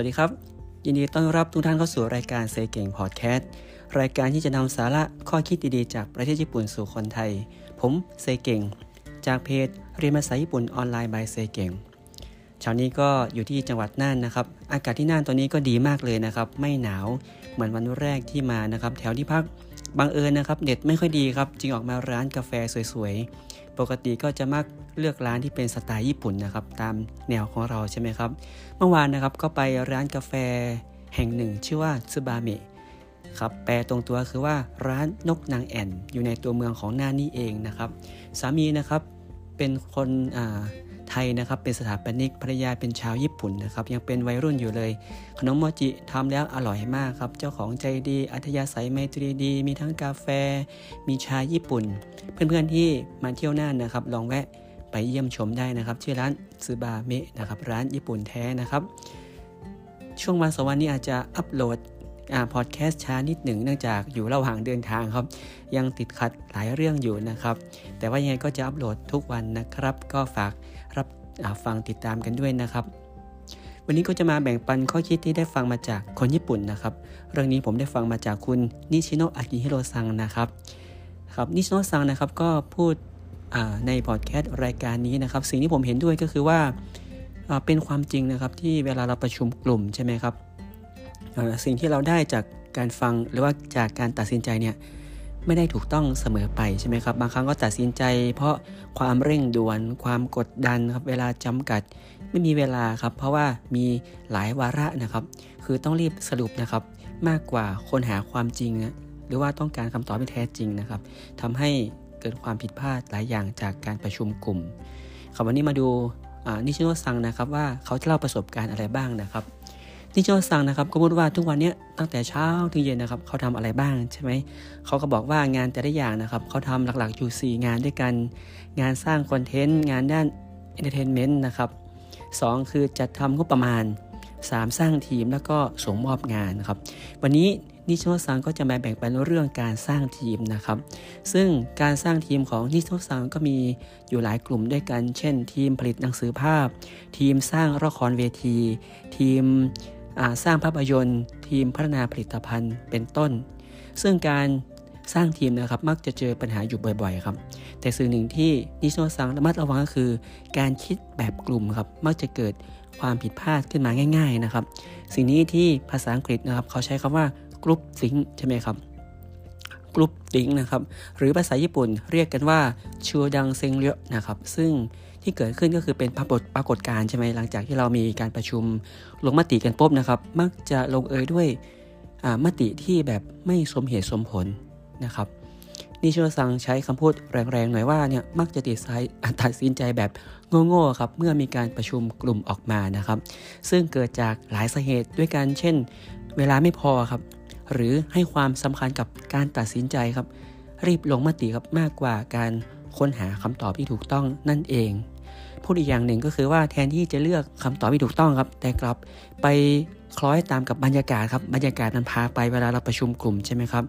วัสดีครับ ยินดีต้อนรับทุกท่านเข้าสู่รายการเซเก่งพอดแคสต์รายการที่จะนำสาระข้อคิดดีๆ จากประเทศญี่ปุ่นสู่คนไทย ผมเซเก่ง จากเพจเรียนภาษาญี่ปุ่นออนไลน์ by เซเก่งเช้านี้ก็อยู่ที่จังหวัดน่านนะครับ อากาศที่น่านตอนนี้ก็ดีมากเลยนะครับ ไม่หนาวเหมือนวันแรกที่มานะครับ แถวที่พักบังเอิญนะครับเน็ตไม่ค่อยดีครับ จึงออกมาร้านกาแฟสวยๆ ปกติก็จะมักเลือกร้านที่เป็นสไตล์ญี่ปุ่นนะครับ ตามแนวของเราใช่ไหมครับ เมื่อวานนะครับก็ไปร้านกาแฟแห่งหนึ่ง ชื่อว่าซึบาเมะครับแปลตรงตัวคือว่าร้านนกนางแอ่น อยู่ในตัวเมืองของน่านนี่เองนะครับ สามีนะครับเป็นคนอ่า ไทยนะครับเป็นสถาปนิกภรรยาเป็นชาวญี่ปุ่นนะครับยังเป็นวัยรุ่นอยู่เลย ขนมโมจิทำแล้วอร่อยมากครับ เจ้าของใจดีอัธยาศัยไมตรีดี มีทั้งกาแฟ มีชาญี่ปุ่น เพื่อนๆที่มาเที่ยวน่านนะครับ ลองแวะไปเยี่ยมชมได้นะครับชื่อร้านซูบาเมะนะครับร้านญี่ปุ่นแท้นะครับ ช่วงวันสองวันนี้อาจจะอัปโหลดอ่าพอดแคสต์ช้านิดหนึ่งเนื่องจากอยู่ระหว่างเดินทางครับ ยังติดขัดหลายเรื่องอยู่นะครับ แต่ว่ายังไงก็จะอัปโหลดทุกวันนะครับ ก็ฝาก ฟังติดตามกันด้วยนะครับ วันนี้ก็จะมาแบ่งปันข้อคิดที่ได้ฟังมาจากคนญี่ปุ่นนะครับ เรื่องนี้ผมได้ฟังมาจากคุณนิชิโนะอากิฮิโรซังนะครับครับนิชิโนะซังนะครับก็พูดในพอดแคสต์รายการนี้นะครับ สิ่งที่ผมเห็นด้วยก็คือว่าเป็นความจริงนะครับที่เวลาเราประชุมกลุ่มใช่ไหมครับสิ่งที่เราได้จากการฟังหรือว่าจากการตัดสินใจเนี่ย ไม่ได้ถูกต้องเสมอไปใช่ไหมครับ บางครั้งก็ตัดสินใจ เพราะความเร่งด่วน ความกดดันครับ เวลาจำกัด ไม่มีเวลาครับ เพราะว่ามีหลายวาระนะครับ คือต้องรีบสรุปนะครับ มากกว่าคนหาความจริงนะหรือว่าต้องการคำตอบที่แท้จริงนะครับทำให้เกิดความผิดพลาดหลายอย่างจากการประชุมกลุ่มครับวันนี้มาดูนิชิโนซังนะครับว่าเขาจะเล่าประสบการณ์อะไรบ้างนะครับ นิชโนซังนะครับก็พูดว่าทุกวันนี้ตั้งแต่เช้าถึงเย็นนะครับเขาทำอะไรบ้างใช่ไหมเขาก็บอกว่างานแต่ละอย่างนะครับเขาทำหลักๆอยู่ 4 งานด้วยกัน งานสร้างคอนเทนต์งานด้านentertainment นะครับ2คือจัดทำงบประมาณ 3 สร้างทีมแล้วก็ส่งมอบงานนะครับวันนี้นิชโนซังก็จะมาแบ่งปันเรื่องการสร้างทีมนะครับ ซึ่งการสร้างทีมของนิชโนซังก็มีอยู่หลายกลุ่มด้วยกัน เช่น ทีมผลิตหนังสือภาพ ทีมสร้างละครเวที ทีม สร้างภาพยนตร์ ทีมพัฒนาผลิตภัณฑ์เป็นต้น ซึ่งการสร้างทีมนะครับมักจะเจอปัญหาอยู่บ่อยๆครับ แต่สิ่งหนึ่งที่นิชโนซังระมัดระวังก็คือ การคิดแบบกลุ่มครับมักจะเกิดความผิดพลาดขึ้นมาง่าย ๆนะครับ สิ่งนี้ที่ภาษาอังกฤษนะครับ เขาใช้คำว่า groupthink ใช่ไหมครับ groupthink นะครับ หรือภาษาญี่ปุ่นเรียกกันว่า集団浅慮 นะครับ ซึ่ง ที่เกิดขึ้นก็คือเป็นปรากฏปรากฏการณ์ใช่ไหมหลังจากที่เรามีการประชุมลงมติกันปุ๊บนะครับ มักจะลงเอยด้วยมติที่แบบไม่สมเหตุสมผลนะครับนิชโนซังใช้คำพูดแรงๆหน่อยว่าเนี่ยมักจะติดสายตัดสินใจแบบโง่ๆครับเมื่อมีการประชุมกลุ่มออกมานะครับ ซึ่งเกิดจากหลายสาเหตุด้วยกันเช่น เวลาไม่พอครับ หรือให้ความสำคัญกับการตัดสินใจครับ รีบลงมติครับมากกว่าการ ค้นหาคำตอบที่ถูกต้องนั่นเองพูดอีกอย่างหนึ่งก็คือว่าแทนที่จะเลือกคำตอบที่ถูกต้องครับ แต่กลับไปคล้อยตามกับบรรยากาศครับบรรยากาศมันพาไปเวลาเราประชุมกลุ่มใช่ไหมครับ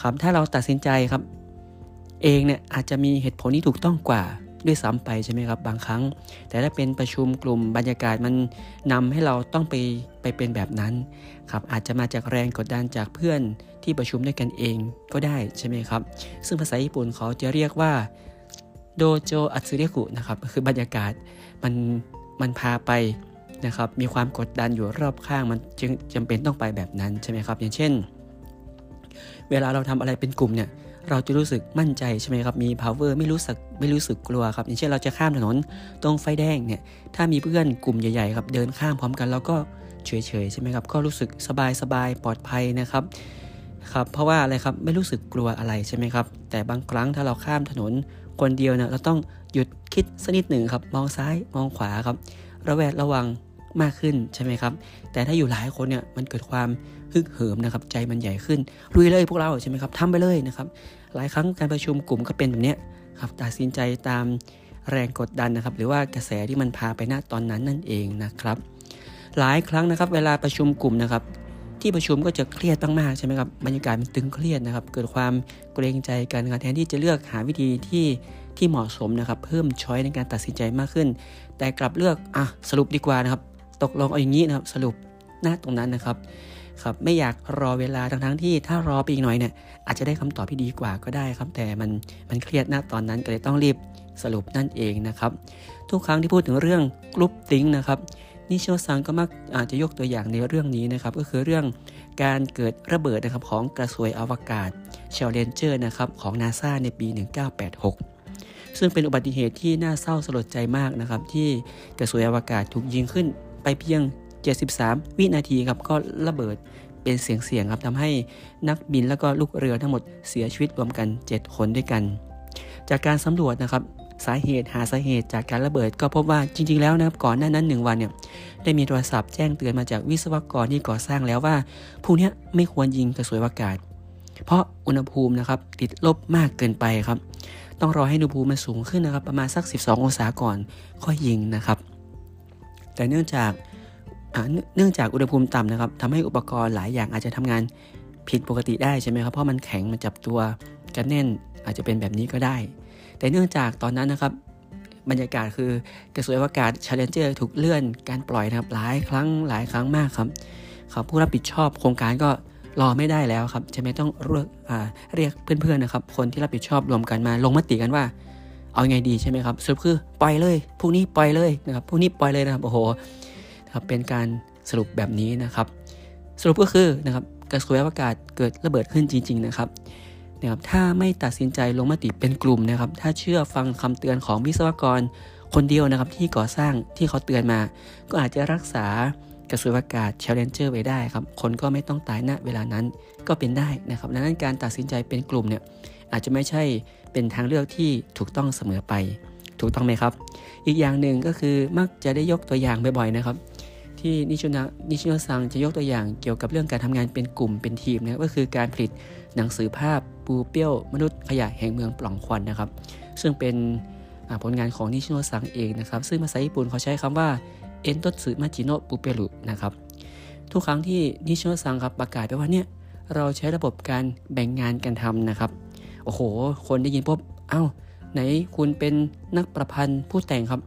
ครับ ถ้าเราตัดสินใจครับ เองเนี่ยอาจจะมีเหตุผลที่ถูกต้องกว่าด้วยซ้ำไปใช่ไหมครับบางครั้ง แต่ถ้าเป็นประชุมกลุ่มบรรยากาศมันนำให้เราต้องไปไปเป็นแบบนั้นครับอาจจะมาจากแรงกดดันจากเพื่อนที่ประชุมด้วยกันเองก็ได้ใช่ไหมครับ ซึ่งภาษาญี่ปุ่นเขาจะเรียกว่า โดโจอัตสึเรกุนะครับคือบรรยากาศมันมันพาไปนะครับมีความกดดันอยู่รอบข้างมันจึงจำเป็นต้องไปแบบนั้นใช่ไหมครับ อย่างเช่น เวลาเราทำอะไรเป็นกลุ่มเนี่ยเราจะรู้สึกมั่นใจใช่ไหมครับ มี power ไม่รู้สึกไม่รู้สึกกลัวครับ อย่างเช่นเราจะข้ามถนนตรงไฟแดงเนี่ย ถ้ามีเพื่อนกลุ่มใหญ่ๆครับเดินข้ามพร้อมกันเราก็เฉยๆใช่ไหมครับ ก็รู้สึกสบายสบายปลอดภัยนะครับ ครับ เพราะว่าอะไรครับ ไม่รู้สึกกลัวอะไรใช่ไหมครับ แต่บางครั้งถ้าเราข้ามถนน คนเดียวเนี่ยเราต้องหยุดคิดสักนิดหนึ่งครับ มองซ้ายมองขวาครับ ระแวดระวังมากขึ้นใช่ไหมครับ แต่ถ้าอยู่หลายคนเนี่ยมันเกิดความฮึกเหิมนะครับ ใจมันใหญ่ขึ้นลุยเลยพวกเราใช่ไหมครับทำไปเลยนะครับ หลายครั้งการประชุมกลุ่มก็เป็นแบบนี้ครับตัดสินใจตามแรงกดดันนะครับ หรือว่ากระแสที่มันพาไปณตอนนั้นนั่นเองนะครับ หลายครั้งนะครับ เวลาประชุมกลุ่มนะครับ ที่ประชุมก็จะเครียดมากๆใช่ไหมครับบรรยากาศมันตึงเครียดนะครับ เกิดความเกรงใจกันแทนที่จะเลือกหาวิธีที่ที่เหมาะสมนะครับ เพิ่ม choice ในการตัดสินใจมากขึ้น แต่กลับเลือกอะสรุปดีกว่านะครับ ตกลงเอาอย่างนี้นะครับ สรุปหน้าตรงนั้นนะครับครับไม่อยากรอเวลาทั้งทั้งที่ถ้ารอไปอีกหน่อยเนี่ยอาจจะได้คำตอบที่ดีกว่าก็ได้ครับ แต่มันมันเครียดหน้าตอนนั้นก็เลยต้องรีบสรุปนั่นเองนะครับ ทุกครั้งที่พูดถึงเรื่อง groupthink นะครับ นิชโนซังก็มักอาจจะยกตัวอย่างในเรื่องนี้นะครับ ก็คือเรื่องการเกิดระเบิดนะครับของกระสวยอวกาศเชลเลนเจอร์นะครับของนาซาในปี 1986 ซึ่งเป็นอุบัติเหตุที่น่าเศร้าสลดใจมากนะครับ ที่กระสวยอวกาศถูกยิงขึ้นไปเพียง 73 วินาทีครับก็ระเบิดเป็นเสียงๆครับทำให้นักบินแล้วก็ลูกเรือทั้งหมดเสียชีวิตรวมกัน 7 คนด้วยกัน จากการสำรวจนะครับ สาเหตุหาสาเหตุจากการระเบิด ก็พบว่าจริง ๆ แล้วนะครับก่อนหน้านั้น 1 วันเนี่ยได้มีโทรศัพท์แจ้งเตือนมาจากวิศวกรที่ก่อสร้างแล้วว่าผู้นี้ไม่ควรยิงกระสวยอากาศ เพราะอุณหภูมินะครับติดลบมากเกินไปครับ ต้องรอให้อุณหภูมิมันสูงขึ้นนะครับ ประมาณสัก 12 องศาก่อนค่อยยิงนะครับ แต่เนื่องจากเนื่องจากอุณหภูมิต่ำนะครับทำให้อุปกรณ์หลายอย่างอาจจะทำงานผิดปกติได้ใช่ไหมครับ เพราะมันแข็งมันจับตัวกันแน่นอาจจะเป็นแบบนี้ก็ได้ แต่เนื่องจากตอนนั้นนะครับบรรยากาศคือกระสวยอวกาศ Challenger ถูกเลื่อนการปล่อยนะครับหลายครั้งหลายครั้งมากครับครับผู้รับผิดชอบโครงการก็รอไม่ได้แล้วครับจะไม่ต้องเรียกเรียกเพื่อนๆนะครับ คนที่รับผิดชอบรวมกันมาลงมติกันว่า เอาไงดีใช่ไหมครับสรุปคือปล่อยเลยพรุ่งนี้ปล่อยเลยนะครับพรุ่งนี้ปล่อยเลยนะครับโอ้โหครับเป็นการสรุปแบบนี้นะครับ สรุปก็คือนะครับกระสวยอวกาศเกิดระเบิดขึ้นจริง ๆ นะครับ นะครับถ้าไม่ตัดสินใจลงมติเป็นกลุ่มนะครับ ถ้าเชื่อฟังคำเตือนของวิศวกรคนเดียวนะครับที่ก่อสร้างที่เขาเตือนมา ก็อาจจะรักษากระสวยอากาศ Challenger ไว้ได้ครับ คนก็ไม่ต้องตายณเวลานั้นก็เป็นได้นะครับดังนั้นการตัดสินใจเป็นกลุ่มเนี่ยอาจจะไม่ใช่เป็นทางเลือกที่ถูกต้องเสมอไป ถูกต้องไหมครับ อีกอย่างหนึ่งก็คือมักจะได้ยกตัวอย่างบ่อยๆนะครับ ที่นิชนะนิชโนซังจะยกตัวอย่างเกี่ยวกับเรื่องการทำงานเป็นกลุ่มเป็นทีมนะก็คือการผลิตหนังสือภาพปูเปี้ยวมนุษย์ขยะแห่งเมืองปล่องควันนะครับ ซึ่งเป็นผลงานของนิชโนซังเองนะครับ ซึ่งภาษาญี่ปุ่นเขาใช้คำว่าえんとつ町のプペル นะครับทุกครั้งที่นิชโนซังครับประกาศไปว่าเนี่ยเราใช้ระบบการแบ่งงานกันทำนะครับโอ้โห คนได้ยินปุ๊บเอ้าไหนคุณเป็นนักประพันธ์ผู้แต่งครับ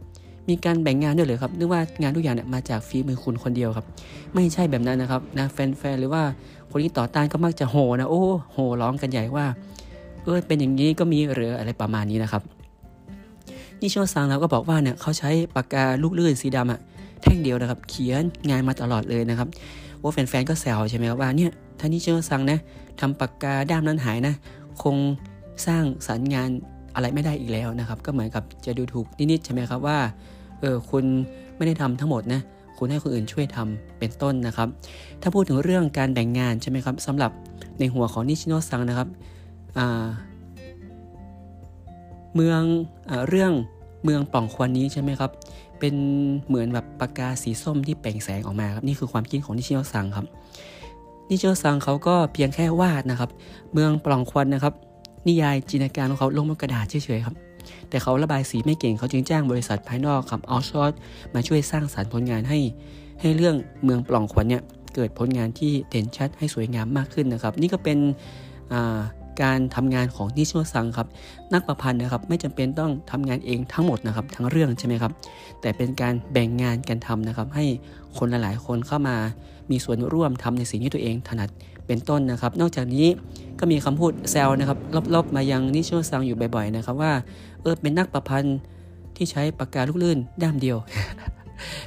มีการแบ่งงานด้วยเลยครับนึกว่างานทุกอย่างเนี่ยมาจากฝีมือคุณคนเดียวครับ ไม่ใช่แบบนั้นนะครับนะแฟนๆหรือว่าคนที่ต่อต้านก็มักจะโหนะโอ้โหร้องกันใหญ่ว่าเออเป็นอย่างนี้ก็มีหรืออะไรประมาณนี้นะครับนิโชซังเราก็บอกว่าเนี่ยเขาใช้ปากกาลูกลื่นสีดำอะแท่งเดียวนะครับ เขียนงานมาตลอดเลยนะครับว่าแฟนๆก็แซวใช่ไหมครับว่าเนี่ยถ้านิโชซังนะทำปากกาด้ามนั้นหายนะ คงสร้างสรรค์งาน อะไรไม่ได้อีกแล้วนะครับ ก็เหมือนกับจะดูถูกนิดๆใช่ไหมครับว่าเออคุณไม่ได้ทำทั้งหมดนะคุณให้คนอื่นช่วยทำเป็นต้นนะครับ ถ้าพูดถึงเรื่องการแบ่งงานใช่ไหมครับสำหรับในหัวของนิชิโนซังนะครับเมืองอเรื่องเมืองป่องควันนี้ใช่ไหมครับ เป็นเหมือนแบบปากกาสีส้มที่เปล่งแสงออกมาครับนี่คือความคิดของนิชิโนซังครับนิชิโนซังเขาก็เพียงแค่วาดนะครับ เมืองปล่องควันนะครับ นิยายจินตนาการของเขาลงบนกระดาษเฉยๆครับ แต่เขาระบายสีไม่เก่งเขาจึงจ้างบริษัทภายนอกครับเอาชอตมาช่วยสร้างสารรค์ผลงานให้ ให้เรื่องเมืองปล่องควันเนี่ยเกิดผลงานที่เด่นชัดให้สวยงามมากขึ้นนะครับ นี่ก็เป็นการทำงานของนิชโนซังครับ นักประพันธ์นะครับไม่จำเป็นต้องทำงานเองทั้งหมดนะครับ ทั้งเรื่องใช่ไหมครับ แต่เป็นการแบ่งงานกันทำนะครับ ให้คนหลายๆ คนเข้ามามีส่วนร่วมทำในสิ่งที่ตัวเองถนัด เป็นต้นนะครับ นอกจากนี้ก็มีคำพูดแซวนะครับลบๆมายังนิชโนซังอยู่บ่อยๆนะครับว่าเออเป็นนักประพันธ์ที่ใช้ปากกาลูกลื่นด้ามเดียว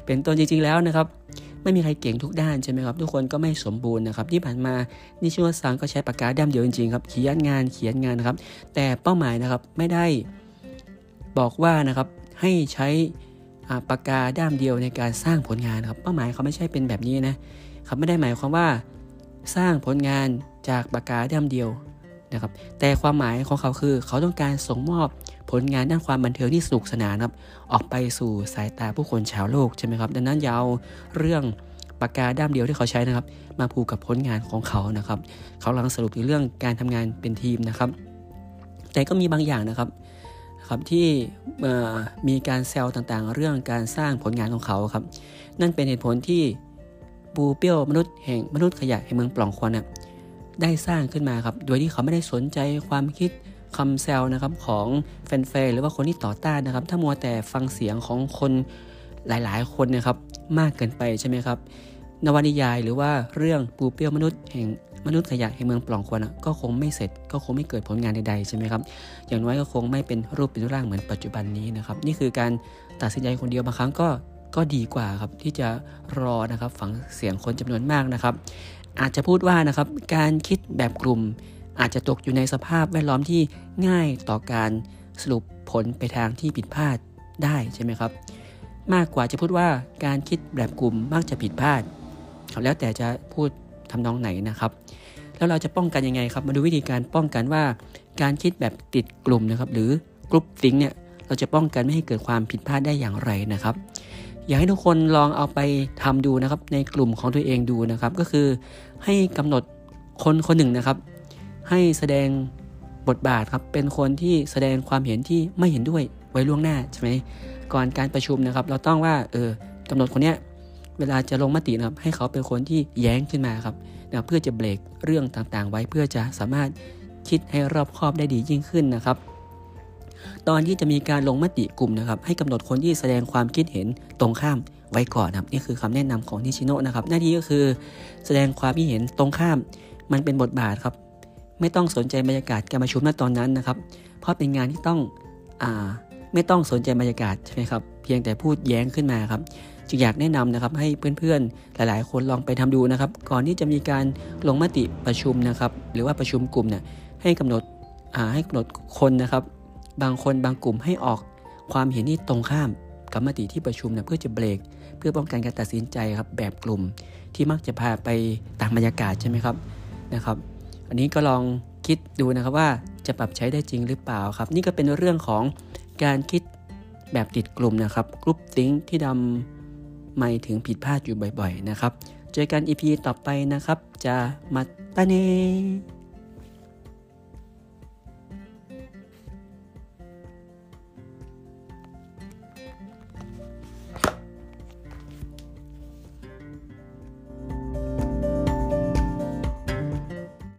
เป็นต้นจริงๆแล้วนะครับไม่มีใครเก่งทุกด้านใช่ไหมครับ ทุกคนก็ไม่สมบูรณ์นะครับที่ผ่านมานิชิโนซังก็ใช้ปากกาด้ามเดียวจริงๆครับเขียนงานเขียนงานนะครับ แต่เป้าหมายนะครับไม่ได้บอกว่านะครับให้ใช้ปากกาด้ามเดียวในการสร้างผลงานครับ เป้าหมายเขาไม่ใช่เป็นแบบนี้นะครับไม่ได้หมายความว่า สร้างผลงานจากปากกาด้ามเดียวนะครับ แต่ความหมายของเขาคือ เขาต้องการส่งมอบผลงานด้านความบันเทิงที่สนุกสนานครับ ออกไปสู่สายตาผู้คนชาวโลกใช่ไหมครับ ดังนั้นยาวเรื่องปากกาด้ามเดียวที่เขาใช้นะครับ มาผูกกับผลงานของเขานะครับ เขากำลังสรุปในเรื่องการทำงานเป็นทีมนะครับ แต่ก็มีบางอย่างนะครับครับที่มีการแซวต่างๆ เรื่องการสร้างผลงานของเขาครับ นั่นเป็นเหตุผลที่ บูเปียวมนุษย์แห่งมนุษย์ขยะแห่งเมืองปล่องควันได้สร้างขึ้นมาครับ โดยที่เขาไม่ได้สนใจความคิดคำแซวนะครับของแฟนๆหรือว่าคนที่ต่อต้านนะครับ ถ้ามัวแต่ฟังเสียงของคนหลายๆ คนนะครับมากเกินไปใช่ไหมครับ นวนิยายหรือว่าเรื่องปูเปียวมนุษย์แห่งมนุษย์ขยะแห่งเมืองปล่องควันก็คงไม่เสร็จ ก็คงไม่เกิดผลงานใดๆใช่ไหมครับ อย่างน้อยก็คงไม่เป็นรูปเป็นร่างเหมือนปัจจุบันนี้นะครับ นี่คือการตัดสินใจคนเดียวบางครั้งก็ ก็ดีกว่าครับที่จะรอนะครับฝังเสียงคนจำนวนมากนะครับ อาจจะพูดว่านะครับการคิดแบบกลุ่ม อาจจะตกอยู่ในสภาพแวดล้อมที่ง่ายต่อการสรุปผลไปทางที่ผิดพลาดได้ใช่ไหมครับ มากกว่าจะพูดว่าการคิดแบบกลุ่มมักจะผิดพลาดแล้วแต่จะพูดทำนองไหนนะครับ แล้วเราจะป้องกันยังไงครับ มาดูวิธีการป้องกันว่า การคิดแบบติดกลุ่มนะครับ หรือกลุ่มฟิงเนี่ยเราจะป้องกันไม่ให้เกิดความผิดพลาดได้อย่างไรนะครับ อยากให้ทุกคนลองเอาไปทำดูนะครับ ในกลุ่มของตัวเองดูนะครับ ก็คือให้กำหนดคนคนหนึ่งนะครับ ให้แสดงบทบาทครับเป็นคนที่แสดงความเห็นที่ไม่เห็นด้วยไว้ล่วงหน้าใช่ไหมก่อนการประชุมนะครับ เราต้องว่าเออกำหนดคนเนี้ยเวลาจะลงมตินะครับ ให้เขาเป็นคนที่แย้งขึ้นมาครับนะเพื่อจะเบรกเรื่องต่างๆ ไว้เพื่อจะสามารถคิดให้รอบคอบได้ดียิ่งขึ้นนะครับ ตอนที่จะมีการลงมติกลุ่มนะครับ ให้กำหนดคนที่แสดงความคิดเห็นตรงข้ามไว้ก่อนครับนี่คือคำแนะนำของนิชิโนะนะครับ หน้าที่ก็คือแสดงความคิดเห็นตรงข้าม มันเป็นบทบาทครับ ไม่ต้องสนใจบรรยากาศการประชุมณตอนนั้นนะครับ เพราะเป็นงานที่ต้องอ่าไม่ต้องสนใจบรรยากาศใช่ไหมครับ เพียงแต่พูดแย้งขึ้นมาครับจึงอยากแนะนำนะครับให้เพื่อนๆ หลายๆ คนลองไปทำดูนะครับ ก่อนที่จะมีการลงมติประชุมนะครับ หรือว่าประชุมกลุ่มเนี่ยให้กำหนดให้กำหนดคนนะครับ บางคนบางกลุ่มให้ออกความเห็นที่ตรงข้ามกับมติที่ประชุมนะเพื่อจะเบรก เพื่อป้องกันการตัดสินใจครับแบบกลุ่ม ที่มักจะพาไปต่างบรรยากาศใช่ไหมครับนะครับ อันนี้ก็ลองคิดดูนะครับว่าจะปรับใช้ได้จริงหรือเปล่าครับ นี่ก็เป็นเรื่องของการคิดแบบติดกลุ่มนะครับ groupthink ที่ทำไมถึงผิดพลาดอยู่บ่อย ๆ นะครับ เจอกัน EP ต่อไปนะครับ じゃあまたね